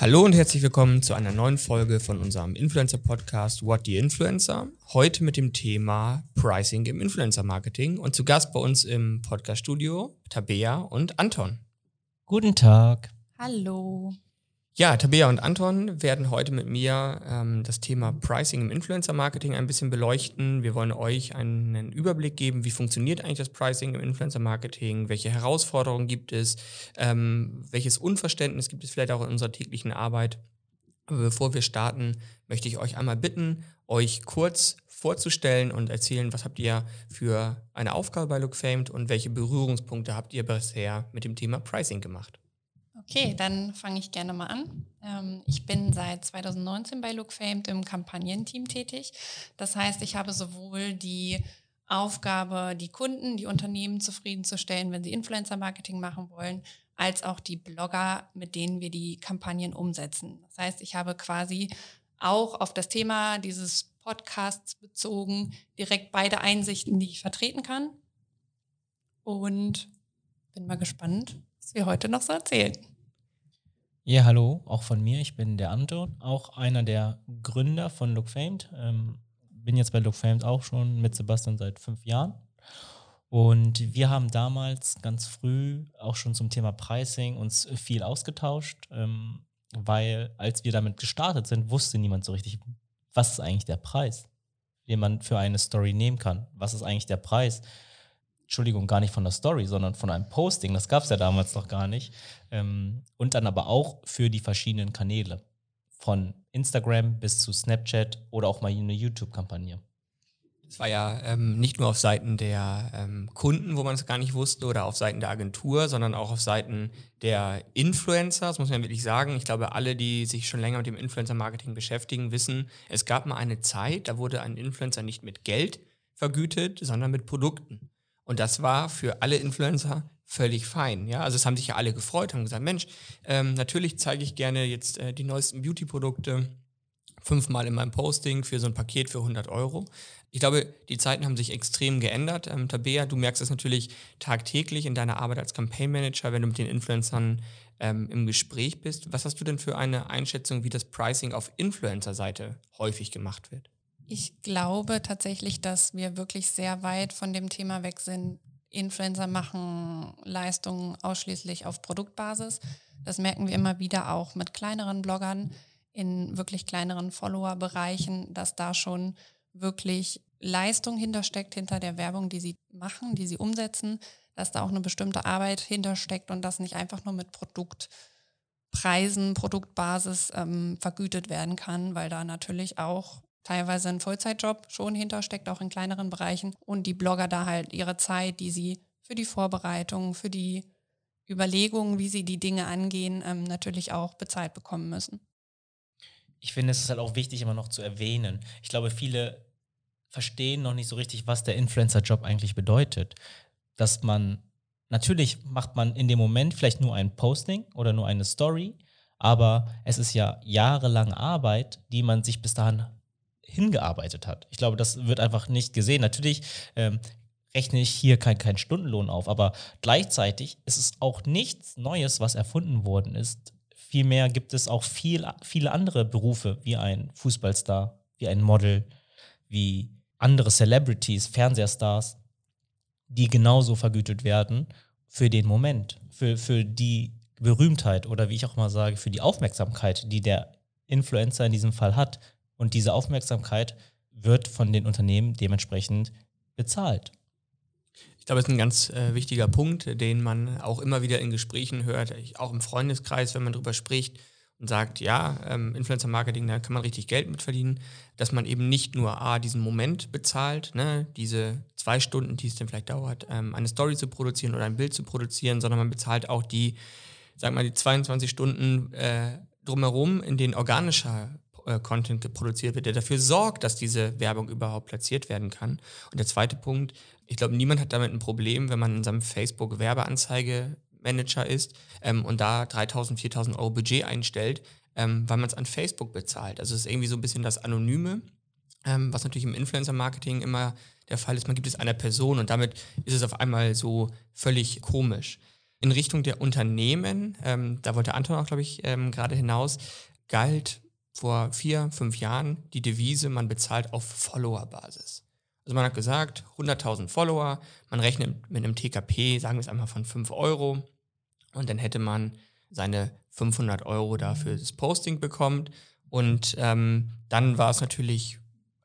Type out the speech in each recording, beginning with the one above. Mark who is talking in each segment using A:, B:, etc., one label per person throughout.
A: Hallo und herzlich willkommen zu einer neuen Folge von unserem Influencer-Podcast What the Influencer. Heute mit dem Thema Pricing im Influencer-Marketing und zu Gast bei uns im Podcast-Studio Tabea und Anton.
B: Guten Tag.
C: Hallo.
A: Ja, Tabea und Anton werden heute mit mir ähm, das Thema Pricing im Influencer-Marketing ein bisschen beleuchten. Wir wollen euch einen Überblick geben, wie funktioniert eigentlich das Pricing im Influencer-Marketing, welche Herausforderungen gibt es, ähm, welches Unverständnis gibt es vielleicht auch in unserer täglichen Arbeit. Aber bevor wir starten, möchte ich euch einmal bitten, euch kurz vorzustellen und erzählen, was habt ihr für eine Aufgabe bei LookFamed und welche Berührungspunkte habt ihr bisher mit dem Thema Pricing gemacht.
C: Okay, dann fange ich gerne mal an. Ähm, ich bin seit 2019 bei LookFamed im Kampagnenteam tätig. Das heißt, ich habe sowohl die Aufgabe, die Kunden, die Unternehmen zufriedenzustellen, wenn sie Influencer-Marketing machen wollen, als auch die Blogger, mit denen wir die Kampagnen umsetzen. Das heißt, ich habe quasi auch auf das Thema dieses Podcasts bezogen direkt beide Einsichten, die ich vertreten kann. Und bin mal gespannt, was wir heute noch so erzählen.
B: Ja, hallo, auch von mir. Ich bin der Anton, auch einer der Gründer von LookFamed. Ähm, bin jetzt bei LookFamed auch schon mit Sebastian seit fünf Jahren. Und wir haben damals ganz früh auch schon zum Thema Pricing uns viel ausgetauscht, ähm, weil als wir damit gestartet sind, wusste niemand so richtig, was ist eigentlich der Preis, den man für eine Story nehmen kann. Was ist eigentlich der Preis, Entschuldigung, gar nicht von der Story, sondern von einem Posting. Das gab es ja damals noch gar nicht. Ähm, und dann aber auch für die verschiedenen Kanäle. Von Instagram bis zu Snapchat oder auch mal eine YouTube-Kampagne.
A: Das war ja ähm, nicht nur auf Seiten der ähm, Kunden, wo man es gar nicht wusste, oder auf Seiten der Agentur, sondern auch auf Seiten der Influencer. Das muss man wirklich sagen. Ich glaube, alle, die sich schon länger mit dem Influencer-Marketing beschäftigen, wissen, es gab mal eine Zeit, da wurde ein Influencer nicht mit Geld vergütet, sondern mit Produkten. Und das war für alle Influencer völlig fein. Ja? Also es haben sich ja alle gefreut, haben gesagt, Mensch, ähm, natürlich zeige ich gerne jetzt äh, die neuesten Beauty-Produkte fünfmal in meinem Posting für so ein Paket für 100 Euro. Ich glaube, die Zeiten haben sich extrem geändert. Ähm, Tabea, du merkst es natürlich tagtäglich in deiner Arbeit als Campaign Manager, wenn du mit den Influencern ähm, im Gespräch bist. Was hast du denn für eine Einschätzung, wie das Pricing auf Influencer-Seite häufig gemacht wird?
C: Ich glaube tatsächlich, dass wir wirklich sehr weit von dem Thema weg sind. Influencer machen Leistungen ausschließlich auf Produktbasis. Das merken wir immer wieder auch mit kleineren Bloggern in wirklich kleineren Follower-Bereichen, dass da schon wirklich Leistung hintersteckt hinter der Werbung, die sie machen, die sie umsetzen, dass da auch eine bestimmte Arbeit hintersteckt und das nicht einfach nur mit Produktpreisen, Produktbasis ähm, vergütet werden kann, weil da natürlich auch teilweise ein Vollzeitjob schon hintersteckt, auch in kleineren Bereichen. Und die Blogger da halt ihre Zeit, die sie für die Vorbereitung, für die Überlegungen, wie sie die Dinge angehen, ähm, natürlich auch bezahlt bekommen müssen.
B: Ich finde, es ist halt auch wichtig, immer noch zu erwähnen. Ich glaube, viele verstehen noch nicht so richtig, was der Influencer-Job eigentlich bedeutet. Dass man, natürlich macht man in dem Moment vielleicht nur ein Posting oder nur eine Story, aber es ist ja jahrelang Arbeit, die man sich bis dahin hingearbeitet hat. Ich glaube, das wird einfach nicht gesehen. Natürlich ähm, rechne ich hier keinen kein Stundenlohn auf, aber gleichzeitig ist es auch nichts Neues, was erfunden worden ist. Vielmehr gibt es auch viel, viele andere Berufe, wie ein Fußballstar, wie ein Model, wie andere Celebrities, Fernsehstars, die genauso vergütet werden für den Moment, für, für die Berühmtheit oder wie ich auch mal sage, für die Aufmerksamkeit, die der Influencer in diesem Fall hat, und diese Aufmerksamkeit wird von den Unternehmen dementsprechend bezahlt.
A: Ich glaube, das ist ein ganz äh, wichtiger Punkt, den man auch immer wieder in Gesprächen hört, auch im Freundeskreis, wenn man darüber spricht und sagt, ja, ähm, Influencer-Marketing, da kann man richtig Geld mit verdienen, dass man eben nicht nur A, diesen Moment bezahlt, ne, diese zwei Stunden, die es dann vielleicht dauert, ähm, eine Story zu produzieren oder ein Bild zu produzieren, sondern man bezahlt auch die, sag mal, die 22 Stunden äh, drumherum, in denen organischer Content produziert wird, der dafür sorgt, dass diese Werbung überhaupt platziert werden kann. Und der zweite Punkt, ich glaube, niemand hat damit ein Problem, wenn man in seinem Facebook Werbeanzeige Manager ist ähm, und da 3000, 4000 Euro Budget einstellt, ähm, weil man es an Facebook bezahlt. Also es ist irgendwie so ein bisschen das Anonyme, ähm, was natürlich im Influencer-Marketing immer der Fall ist. Man gibt es einer Person und damit ist es auf einmal so völlig komisch. In Richtung der Unternehmen, ähm, da wollte Anton auch, glaube ich, ähm, gerade hinaus, galt vor vier, fünf Jahren die Devise, man bezahlt auf Follower-Basis. Also man hat gesagt, 100.000 Follower, man rechnet mit einem TKP, sagen wir es einmal von 5 Euro und dann hätte man seine 500 Euro dafür das Posting bekommt und ähm, dann war es natürlich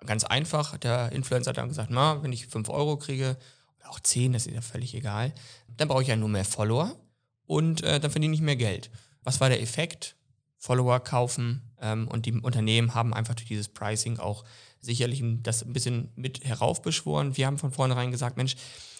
A: ganz einfach. Der Influencer hat dann gesagt, na, wenn ich 5 Euro kriege, oder auch 10, das ist ja völlig egal, dann brauche ich ja nur mehr Follower und äh, dann verdiene ich mehr Geld. Was war der Effekt? Follower kaufen ähm, und die Unternehmen haben einfach durch dieses Pricing auch sicherlich das ein bisschen mit heraufbeschworen. Wir haben von vornherein gesagt, Mensch,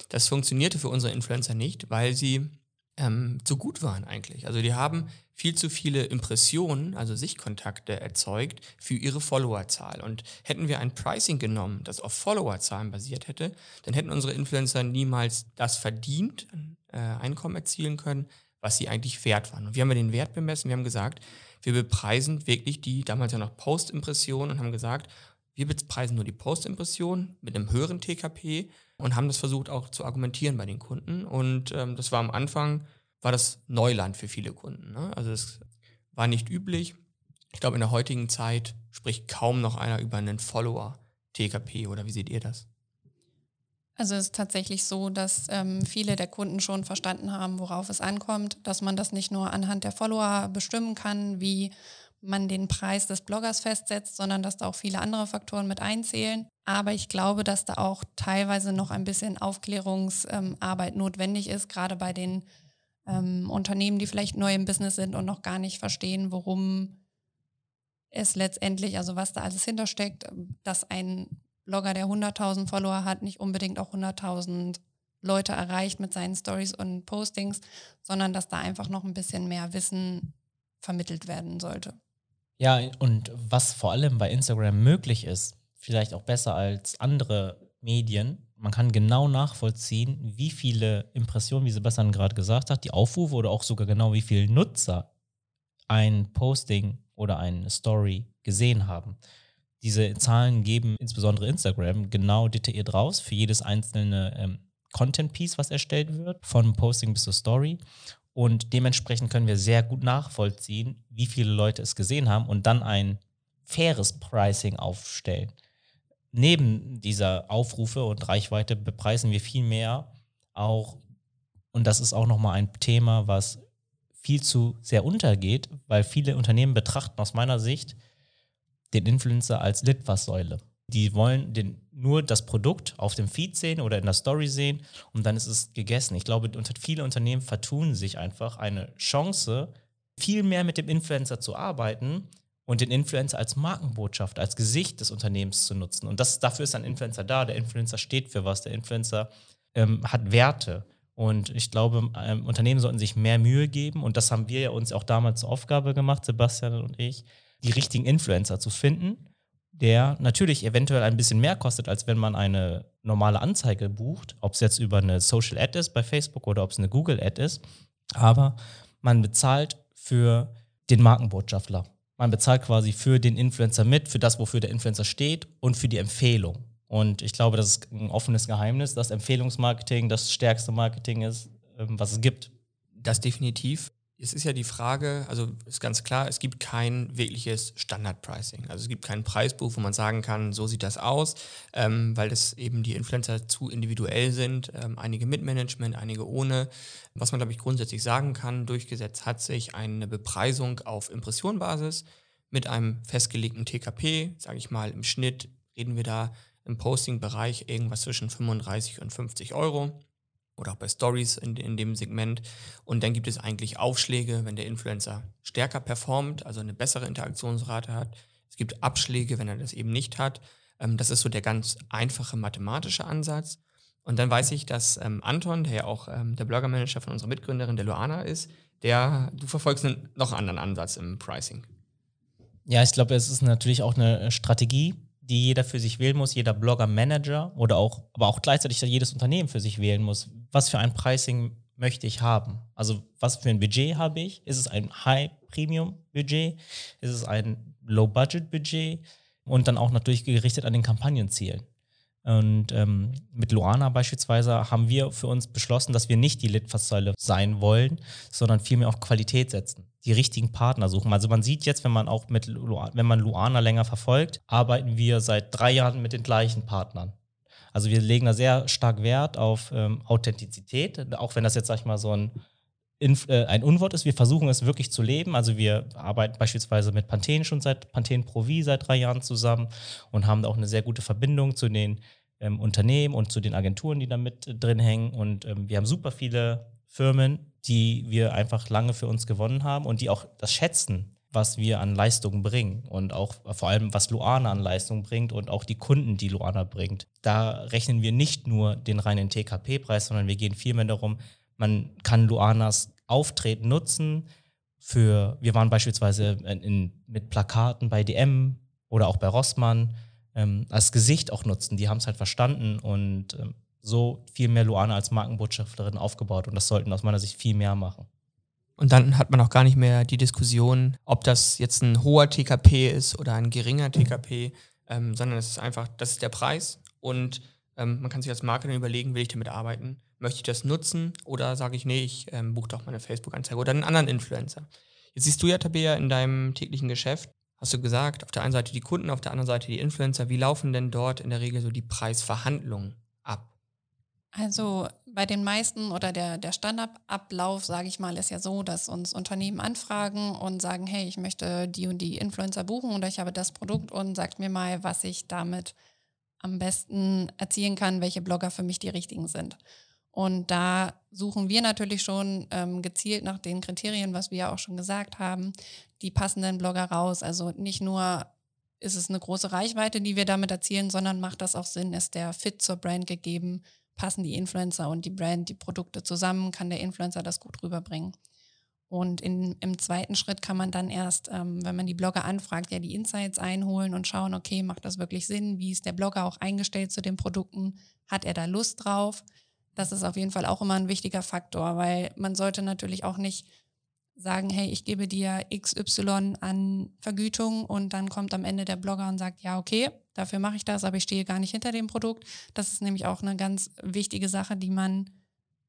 A: das funktionierte für unsere Influencer nicht, weil sie ähm, zu gut waren eigentlich. Also die haben viel zu viele Impressionen, also Sichtkontakte erzeugt für ihre Followerzahl. Und hätten wir ein Pricing genommen, das auf Followerzahlen basiert hätte, dann hätten unsere Influencer niemals das verdient, äh, Einkommen erzielen können, was sie eigentlich wert waren. Und wir haben den Wert bemessen, wir haben gesagt, wir bepreisen wirklich die damals ja noch Post-Impression und haben gesagt, wir bepreisen nur die Post-Impression mit einem höheren TKP und haben das versucht auch zu argumentieren bei den Kunden. Und ähm, das war am Anfang, war das Neuland für viele Kunden. Ne? Also es war nicht üblich. Ich glaube, in der heutigen Zeit spricht kaum noch einer über einen Follower-TKP oder wie seht ihr das?
C: Also es ist tatsächlich so, dass ähm, viele der Kunden schon verstanden haben, worauf es ankommt, dass man das nicht nur anhand der Follower bestimmen kann, wie man den Preis des Bloggers festsetzt, sondern dass da auch viele andere Faktoren mit einzählen. Aber ich glaube, dass da auch teilweise noch ein bisschen Aufklärungsarbeit ähm, notwendig ist, gerade bei den ähm, Unternehmen, die vielleicht neu im Business sind und noch gar nicht verstehen, worum es letztendlich, also was da alles hintersteckt, dass ein Blogger, der 100.000 Follower hat, nicht unbedingt auch 100.000 Leute erreicht mit seinen Stories und Postings, sondern dass da einfach noch ein bisschen mehr Wissen vermittelt werden sollte.
B: Ja, und was vor allem bei Instagram möglich ist, vielleicht auch besser als andere Medien, man kann genau nachvollziehen, wie viele Impressionen, wie Sebastian gerade gesagt hat, die Aufrufe oder auch sogar genau wie viele Nutzer ein Posting oder eine Story gesehen haben. Diese Zahlen geben insbesondere Instagram genau detailliert raus für jedes einzelne ähm, Content-Piece, was erstellt wird, von Posting bis zur Story. Und dementsprechend können wir sehr gut nachvollziehen, wie viele Leute es gesehen haben und dann ein faires Pricing aufstellen. Neben dieser Aufrufe und Reichweite bepreisen wir viel mehr auch, und das ist auch nochmal ein Thema, was viel zu sehr untergeht, weil viele Unternehmen betrachten aus meiner Sicht den Influencer als Litfaßsäule. Die wollen den, nur das Produkt auf dem Feed sehen oder in der Story sehen und dann ist es gegessen. Ich glaube, viele Unternehmen vertun sich einfach eine Chance, viel mehr mit dem Influencer zu arbeiten und den Influencer als Markenbotschaft, als Gesicht des Unternehmens zu nutzen. Und das, dafür ist ein Influencer da. Der Influencer steht für was. Der Influencer ähm, hat Werte. Und ich glaube, ähm, Unternehmen sollten sich mehr Mühe geben. Und das haben wir ja uns auch damals zur Aufgabe gemacht, Sebastian und ich, die richtigen Influencer zu finden der natürlich eventuell ein bisschen mehr kostet, als wenn man eine normale Anzeige bucht, ob es jetzt über eine Social Ad ist bei Facebook oder ob es eine Google Ad ist. Aber man bezahlt für den Markenbotschafter. Man bezahlt quasi für den Influencer mit, für das, wofür der Influencer steht und für die Empfehlung. Und ich glaube, das ist ein offenes Geheimnis, dass Empfehlungsmarketing das stärkste Marketing ist, ähm, was es gibt.
A: Das definitiv es ist ja die Frage, also ist ganz klar, es gibt kein wirkliches Standard-Pricing. Also es gibt kein Preisbuch, wo man sagen kann, so sieht das aus, ähm, weil das eben die Influencer zu individuell sind, ähm, einige mit Management, einige ohne. Was man, glaube ich, grundsätzlich sagen kann, durchgesetzt hat sich eine Bepreisung auf Impressionbasis mit einem festgelegten TKP, sage ich mal, im Schnitt reden wir da im Posting-Bereich irgendwas zwischen 35 und 50 Euro oder auch bei Stories in, in dem Segment. Und dann gibt es eigentlich Aufschläge, wenn der Influencer stärker performt, also eine bessere Interaktionsrate hat. Es gibt Abschläge, wenn er das eben nicht hat. Ähm, das ist so der ganz einfache mathematische Ansatz. Und dann weiß ich, dass ähm, Anton, der ja auch ähm, der Blogger-Manager von unserer Mitgründerin, der Luana ist, der, du verfolgst einen noch anderen Ansatz im Pricing.
B: Ja, ich glaube, es ist natürlich auch eine Strategie, die jeder für sich wählen muss, jeder Blogger, Manager oder auch, aber auch gleichzeitig jedes Unternehmen für sich wählen muss. Was für ein Pricing möchte ich haben? Also was für ein Budget habe ich? Ist es ein High-Premium-Budget? Ist es ein Low-Budget-Budget? Und dann auch natürlich gerichtet an den Kampagnenzielen. Und ähm, mit Luana beispielsweise haben wir für uns beschlossen, dass wir nicht die Litfaßsäule sein wollen, sondern vielmehr auch Qualität setzen, die richtigen Partner suchen. Also man sieht jetzt, wenn man auch mit Luana, wenn man Luana länger verfolgt, arbeiten wir seit drei Jahren mit den gleichen Partnern. Also wir legen da sehr stark Wert auf ähm, Authentizität, auch wenn das jetzt, sag ich mal, so ein äh, ein Unwort ist. Wir versuchen es wirklich zu leben. Also wir arbeiten beispielsweise mit Pantene schon seit Pantene Pro V seit drei Jahren zusammen und haben da auch eine sehr gute Verbindung zu den ähm, Unternehmen und zu den Agenturen, die da mit äh, drin hängen. Und ähm, wir haben super viele Firmen, die wir einfach lange für uns gewonnen haben und die auch das schätzen, was wir an Leistungen bringen und auch vor allem, was Luana an Leistungen bringt und auch die Kunden, die Luana bringt. Da rechnen wir nicht nur den reinen TKP-Preis, sondern wir gehen vielmehr darum, man kann Luanas Auftreten nutzen für, wir waren beispielsweise in, in, mit Plakaten bei DM oder auch bei Rossmann, ähm, als Gesicht auch nutzen. Die haben es halt verstanden und ähm, so viel mehr Luana als Markenbotschafterin aufgebaut und das sollten aus meiner Sicht viel mehr machen.
A: Und dann hat man auch gar nicht mehr die Diskussion, ob das jetzt ein hoher TKP ist oder ein geringer TKP, ähm, sondern es ist einfach, das ist der Preis und ähm, man kann sich als Marke überlegen, will ich damit arbeiten? Möchte ich das nutzen oder sage ich, nee, ich ähm, buche doch meine Facebook-Anzeige oder einen anderen Influencer? Jetzt siehst du ja, Tabea, in deinem täglichen Geschäft, hast du gesagt, auf der einen Seite die Kunden, auf der anderen Seite die Influencer. Wie laufen denn dort in der Regel so die Preisverhandlungen ab?
C: Also bei den meisten oder der, der Standardablauf, sage ich mal, ist ja so, dass uns Unternehmen anfragen und sagen, hey, ich möchte die und die Influencer buchen oder ich habe das Produkt und sagt mir mal, was ich damit am besten erzielen kann, welche Blogger für mich die richtigen sind. Und da suchen wir natürlich schon ähm, gezielt nach den Kriterien, was wir ja auch schon gesagt haben, die passenden Blogger raus. Also nicht nur ist es eine große Reichweite, die wir damit erzielen, sondern macht das auch Sinn, ist der Fit zur Brand gegeben, passen die Influencer und die Brand, die Produkte zusammen, kann der Influencer das gut rüberbringen. Und in, im zweiten Schritt kann man dann erst, ähm, wenn man die Blogger anfragt, ja die Insights einholen und schauen, okay, macht das wirklich Sinn? Wie ist der Blogger auch eingestellt zu den Produkten? Hat er da Lust drauf? Das ist auf jeden Fall auch immer ein wichtiger Faktor, weil man sollte natürlich auch nicht sagen, hey, ich gebe dir XY an Vergütung und dann kommt am Ende der Blogger und sagt, ja, okay, dafür mache ich das, aber ich stehe gar nicht hinter dem Produkt. Das ist nämlich auch eine ganz wichtige Sache, die man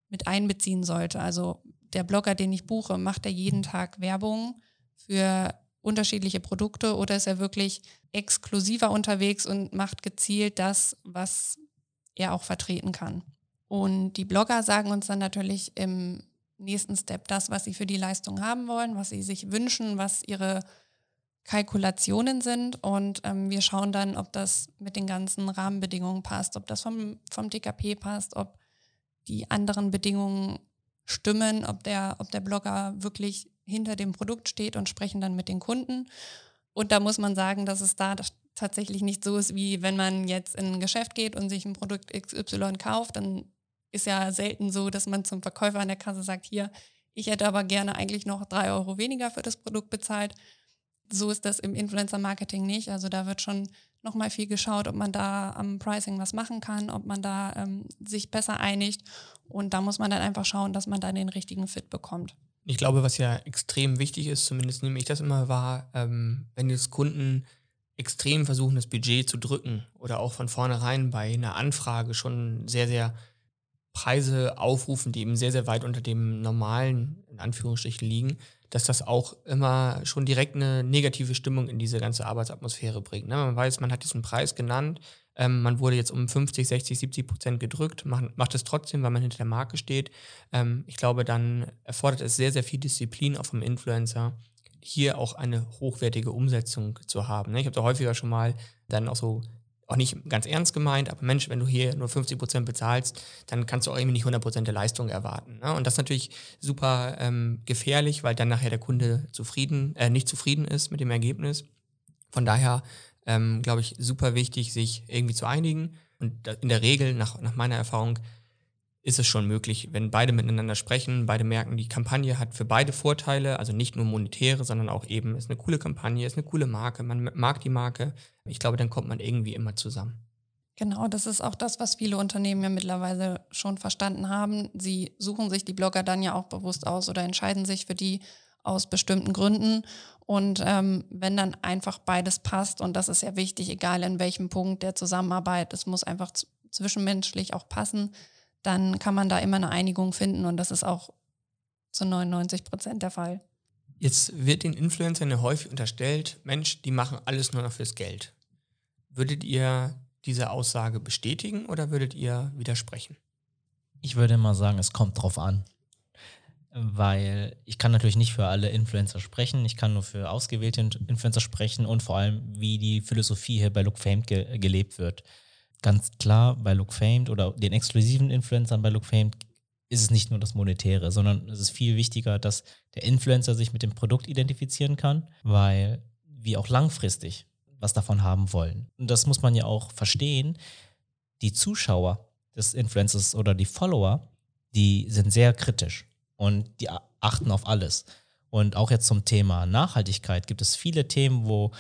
C: mit einbeziehen sollte. Also der Blogger, den ich buche, macht er jeden Tag Werbung für unterschiedliche Produkte oder ist er wirklich exklusiver unterwegs und macht gezielt das, was er auch vertreten kann. Und die Blogger sagen uns dann natürlich im nächsten Step das, was sie für die Leistung haben wollen, was sie sich wünschen, was ihre Kalkulationen sind. Und ähm, wir schauen dann, ob das mit den ganzen Rahmenbedingungen passt, ob das vom, vom DKP passt, ob die anderen Bedingungen stimmen, ob der, ob der Blogger wirklich hinter dem Produkt steht und sprechen dann mit den Kunden. Und da muss man sagen, dass es da tatsächlich nicht so ist, wie wenn man jetzt in ein Geschäft geht und sich ein Produkt XY kauft, dann ist ja selten so, dass man zum Verkäufer an der Kasse sagt, hier, ich hätte aber gerne eigentlich noch drei Euro weniger für das Produkt bezahlt. So ist das im Influencer-Marketing nicht. Also da wird schon nochmal viel geschaut, ob man da am Pricing was machen kann, ob man da ähm, sich besser einigt. Und da muss man dann einfach schauen, dass man da den richtigen Fit bekommt.
A: Ich glaube, was ja extrem wichtig ist, zumindest nehme ich das immer wahr, ähm, wenn jetzt Kunden extrem versuchen, das Budget zu drücken oder auch von vornherein bei einer Anfrage schon sehr, sehr Preise aufrufen, die eben sehr, sehr weit unter dem normalen, in Anführungsstrichen, liegen, dass das auch immer schon direkt eine negative Stimmung in diese ganze Arbeitsatmosphäre bringt. Ne? Man weiß, man hat diesen Preis genannt, ähm, man wurde jetzt um 50, 60, 70 Prozent gedrückt, macht, es trotzdem, weil man hinter der Marke steht. Ähm, ich glaube, dann erfordert es sehr, sehr viel Disziplin auch vom Influencer, hier auch eine hochwertige Umsetzung zu haben. Ne? Ich habe da häufiger schon mal dann auch so auch nicht ganz ernst gemeint, aber Mensch, wenn du hier nur 50 Prozent bezahlst, dann kannst du auch irgendwie nicht 100 Prozent der Leistung erwarten. Ne? Und das ist natürlich super ähm, gefährlich, weil dann nachher der Kunde zufrieden, äh, nicht zufrieden ist mit dem Ergebnis. Von daher ähm, glaube ich, super wichtig, sich irgendwie zu einigen. Und in der Regel, nach, nach meiner Erfahrung, ist es schon möglich, wenn beide miteinander sprechen, beide merken, die Kampagne hat für beide Vorteile, also nicht nur monetäre, sondern auch eben, ist eine coole Kampagne, ist eine coole Marke, man mag die Marke. Ich glaube, dann kommt man irgendwie immer zusammen.
C: Genau, das ist auch das, was viele Unternehmen ja mittlerweile schon verstanden haben. Sie suchen sich die Blogger dann ja auch bewusst aus oder entscheiden sich für die aus bestimmten Gründen. Und ähm, wenn dann einfach beides passt, und das ist ja wichtig, egal in welchem Punkt der Zusammenarbeit, es muss einfach zwischenmenschlich auch passen, dann kann man da immer eine Einigung finden und das ist auch zu 99 Prozent der Fall.
A: Jetzt wird den Influencern ja häufig unterstellt, Mensch, die machen alles nur noch fürs Geld. Würdet ihr diese Aussage bestätigen oder würdet ihr widersprechen?
B: Ich würde mal sagen, es kommt drauf an. Weil ich kann natürlich nicht für alle Influencer sprechen, ich kann nur für ausgewählte Influencer sprechen und vor allem, wie die Philosophie hier bei Look Famed ge gelebt wird. Ganz klar, bei Look Famed oder den exklusiven Influencern bei Look Famed ist es nicht nur das Monetäre, sondern es ist viel wichtiger, dass der Influencer sich mit dem Produkt identifizieren kann, weil wir auch langfristig was davon haben wollen. Und das muss man ja auch verstehen. Die Zuschauer des Influencers oder die Follower, die sind sehr kritisch und die achten auf alles. Und auch jetzt zum Thema Nachhaltigkeit gibt es viele Themen, wo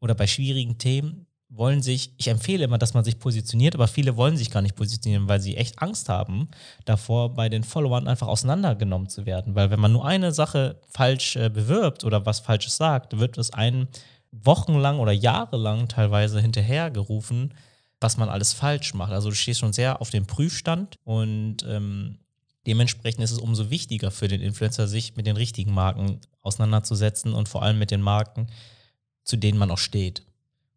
B: oder bei schwierigen Themen wollen sich, ich empfehle immer, dass man sich positioniert, aber viele wollen sich gar nicht positionieren, weil sie echt Angst haben, davor bei den Followern einfach auseinandergenommen zu werden. Weil wenn man nur eine Sache falsch äh, bewirbt oder was Falsches sagt, wird es einen wochenlang oder jahrelang teilweise hinterhergerufen, was man alles falsch macht. Also du stehst schon sehr auf dem Prüfstand und ähm, dementsprechend ist es umso wichtiger für den Influencer, sich mit den richtigen Marken auseinanderzusetzen und vor allem mit den Marken, zu denen man auch steht.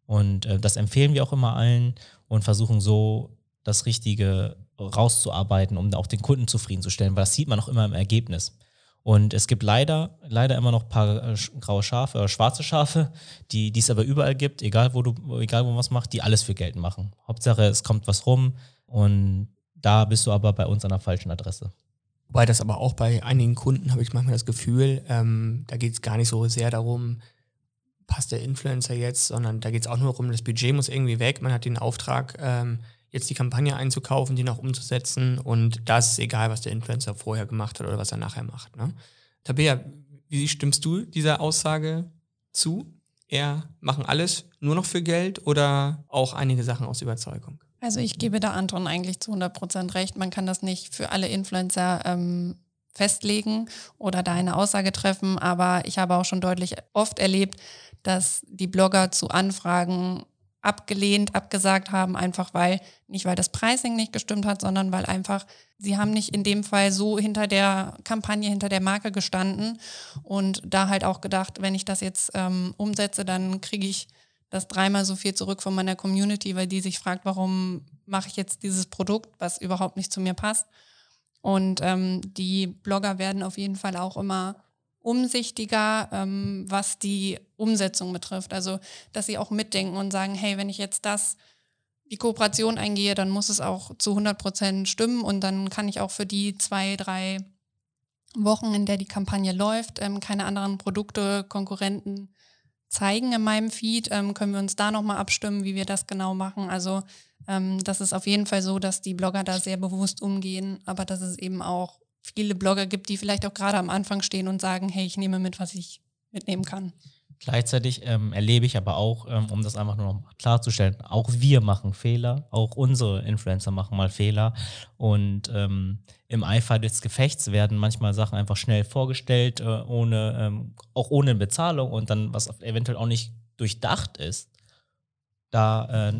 B: Und äh, das empfehlen wir auch immer allen und versuchen so das Richtige rauszuarbeiten, um auch den Kunden zufriedenzustellen, weil das sieht man auch immer im Ergebnis. Und es gibt leider, leider immer noch ein paar äh, graue Schafe oder schwarze Schafe, die, die es aber überall gibt, egal wo du, egal wo man was macht, die alles für Geld machen. Hauptsache, es kommt was rum und da bist du aber bei uns an der falschen Adresse.
A: Wobei das aber auch bei einigen Kunden habe ich manchmal das Gefühl, ähm, da geht es gar nicht so sehr darum, passt der Influencer jetzt, sondern da geht es auch nur darum, das Budget muss irgendwie weg. Man hat den Auftrag, ähm, jetzt die Kampagne einzukaufen, die noch umzusetzen und da ist egal, was der Influencer vorher gemacht hat oder was er nachher macht. Ne? Tabea, wie stimmst du dieser Aussage zu? Eher machen alles nur noch für Geld oder auch einige Sachen aus Überzeugung?
C: Also ich gebe da Anton eigentlich zu 100 Prozent recht. Man kann das nicht für alle Influencer ähm, festlegen oder da eine Aussage treffen, aber ich habe auch schon deutlich oft erlebt, dass die Blogger zu Anfragen abgelehnt, abgesagt haben, einfach weil, nicht weil das Pricing nicht gestimmt hat, sondern weil einfach, sie haben nicht in dem Fall so hinter der Kampagne, hinter der Marke gestanden und da halt auch gedacht, wenn ich das jetzt ähm, umsetze, dann kriege ich das dreimal so viel zurück von meiner Community, weil die sich fragt, warum mache ich jetzt dieses Produkt, was überhaupt nicht zu mir passt. Und ähm, die Blogger werden auf jeden Fall auch immer umsichtiger, ähm, was die Umsetzung betrifft. Also, dass sie auch mitdenken und sagen, hey, wenn ich jetzt das, die Kooperation eingehe, dann muss es auch zu 100 Prozent stimmen und dann kann ich auch für die zwei, drei Wochen, in der die Kampagne läuft, ähm, keine anderen Produkte, Konkurrenten zeigen in meinem Feed. Ähm, können wir uns da nochmal abstimmen, wie wir das genau machen. Also ähm, das ist auf jeden Fall so, dass die Blogger da sehr bewusst umgehen, aber dass es eben auch viele Blogger gibt, die vielleicht auch gerade am Anfang stehen und sagen, hey, ich nehme mit, was ich mitnehmen kann.
B: Gleichzeitig ähm, erlebe ich aber auch, ähm, um das einfach nur noch klarzustellen, auch wir machen Fehler, auch unsere Influencer machen mal Fehler. Und ähm, im Eifer des Gefechts werden manchmal Sachen einfach schnell vorgestellt, äh, ohne, ähm, auch ohne Bezahlung und dann, was eventuell auch nicht durchdacht ist. Da äh,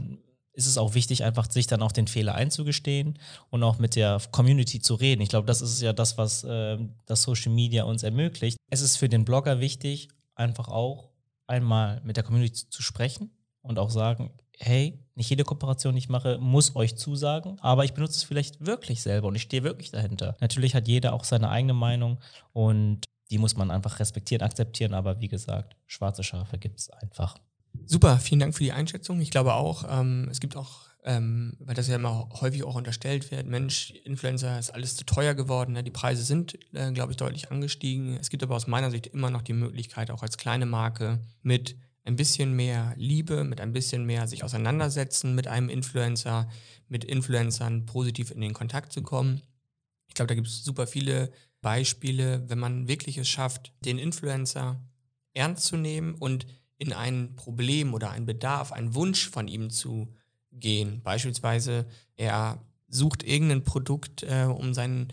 B: ist es auch wichtig, einfach sich dann auch den Fehler einzugestehen und auch mit der Community zu reden. Ich glaube, das ist ja das, was äh, das Social Media uns ermöglicht. Es ist für den Blogger wichtig, einfach auch einmal mit der Community zu sprechen und auch sagen, hey, nicht jede Kooperation, die ich mache, muss euch zusagen, aber ich benutze es vielleicht wirklich selber und ich stehe wirklich dahinter. Natürlich hat jeder auch seine eigene Meinung und die muss man einfach respektieren, akzeptieren, aber wie gesagt, schwarze Schafe gibt es einfach.
A: Super, vielen Dank für die Einschätzung. Ich glaube auch, ähm, es gibt auch ähm, weil das ja immer häufig auch unterstellt wird, Mensch, Influencer ist alles zu teuer geworden, ne? die Preise sind, äh, glaube ich, deutlich angestiegen. Es gibt aber aus meiner Sicht immer noch die Möglichkeit, auch als kleine Marke mit ein bisschen mehr Liebe, mit ein bisschen mehr sich auseinandersetzen mit einem Influencer, mit Influencern positiv in den Kontakt zu kommen. Ich glaube, da gibt es super viele Beispiele, wenn man wirklich es schafft, den Influencer ernst zu nehmen und in ein Problem oder einen Bedarf, einen Wunsch von ihm zu gehen. Beispielsweise, er sucht irgendein Produkt, äh, um sein,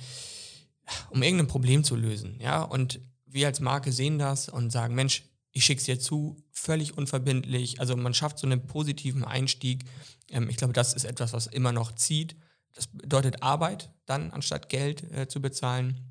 A: um irgendein Problem zu lösen, ja, und wir als Marke sehen das und sagen, Mensch, ich schicke es dir zu, völlig unverbindlich. Also man schafft so einen positiven Einstieg. Ähm, ich glaube, das ist etwas, was immer noch zieht. Das bedeutet Arbeit dann, anstatt Geld äh, zu bezahlen.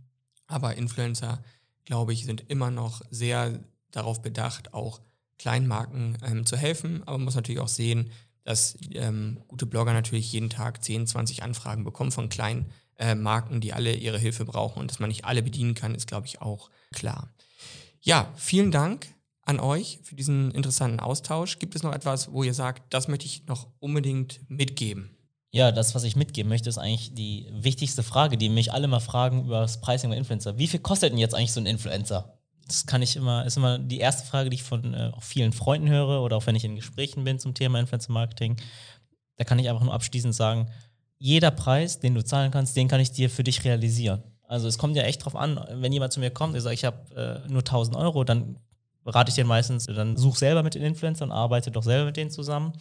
A: Aber Influencer, glaube ich, sind immer noch sehr darauf bedacht, auch Kleinmarken ähm, zu helfen. Aber man muss natürlich auch sehen, dass ähm, gute Blogger natürlich jeden Tag 10, 20 Anfragen bekommen von kleinen äh, Marken, die alle ihre Hilfe brauchen. Und dass man nicht alle bedienen kann, ist, glaube ich, auch klar. Ja, vielen Dank an euch für diesen interessanten Austausch. Gibt es noch etwas, wo ihr sagt, das möchte ich noch unbedingt mitgeben?
B: Ja, das, was ich mitgeben möchte, ist eigentlich die wichtigste Frage, die mich alle mal fragen über das Pricing bei Influencer. Wie viel kostet denn jetzt eigentlich so ein Influencer? Das kann ich immer, ist immer die erste Frage, die ich von äh, vielen Freunden höre oder auch wenn ich in Gesprächen bin zum Thema Influencer Marketing. Da kann ich einfach nur abschließend sagen, jeder Preis, den du zahlen kannst, den kann ich dir für dich realisieren. Also es kommt ja echt drauf an, wenn jemand zu mir kommt und sagt, ich habe äh, nur 1000 Euro, dann rate ich dir meistens, dann such selber mit den Influencern arbeite doch selber mit denen zusammen.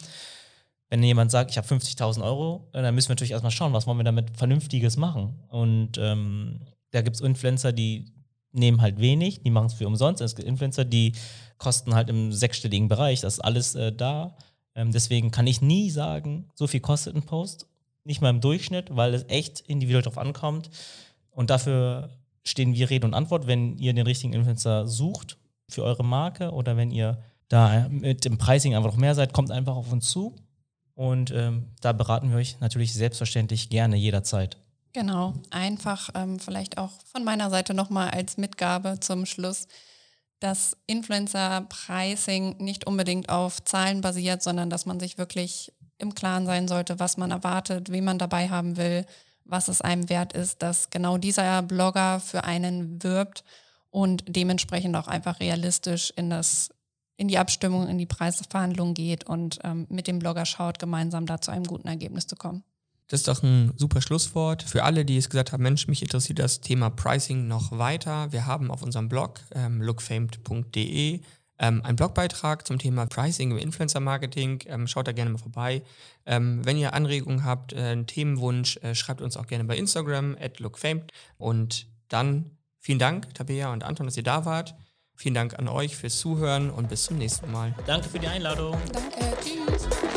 B: Wenn jemand sagt, ich habe 50.000 Euro, äh, dann müssen wir natürlich erstmal schauen, was wollen wir damit Vernünftiges machen. Und ähm, da gibt es Influencer, die nehmen halt wenig, die machen es für umsonst. Es gibt Influencer, die kosten halt im sechsstelligen Bereich, das ist alles äh, da. Ähm, deswegen kann ich nie sagen, so viel kostet ein Post, nicht mal im Durchschnitt, weil es echt individuell drauf ankommt. Und dafür stehen wir Rede und Antwort, wenn ihr den richtigen Influencer sucht für eure Marke oder wenn ihr da mit dem Pricing einfach noch mehr seid, kommt einfach auf uns zu. Und ähm, da beraten wir euch natürlich selbstverständlich gerne jederzeit.
C: Genau, einfach ähm, vielleicht auch von meiner Seite nochmal als Mitgabe zum Schluss, dass Influencer-Pricing nicht unbedingt auf Zahlen basiert, sondern dass man sich wirklich im Klaren sein sollte, was man erwartet, wen man dabei haben will, was es einem wert ist, dass genau dieser Blogger für einen wirbt und dementsprechend auch einfach realistisch in das in die Abstimmung, in die Preisverhandlung geht und ähm, mit dem Blogger schaut, gemeinsam da zu einem guten Ergebnis zu kommen.
A: Das ist doch ein super Schlusswort. Für alle, die es gesagt haben, Mensch, mich interessiert das Thema Pricing noch weiter. Wir haben auf unserem Blog ähm, lookfamed.de ähm, einen Blogbeitrag zum Thema Pricing im Influencer-Marketing. Ähm, schaut da gerne mal vorbei. Ähm, wenn ihr Anregungen habt, äh, einen Themenwunsch, äh, schreibt uns auch gerne bei Instagram at lookfamed. Und dann Vielen Dank, Tabea und Anton, dass ihr da wart. Vielen Dank an euch fürs Zuhören und bis zum nächsten Mal.
B: Danke für die Einladung.
C: Danke.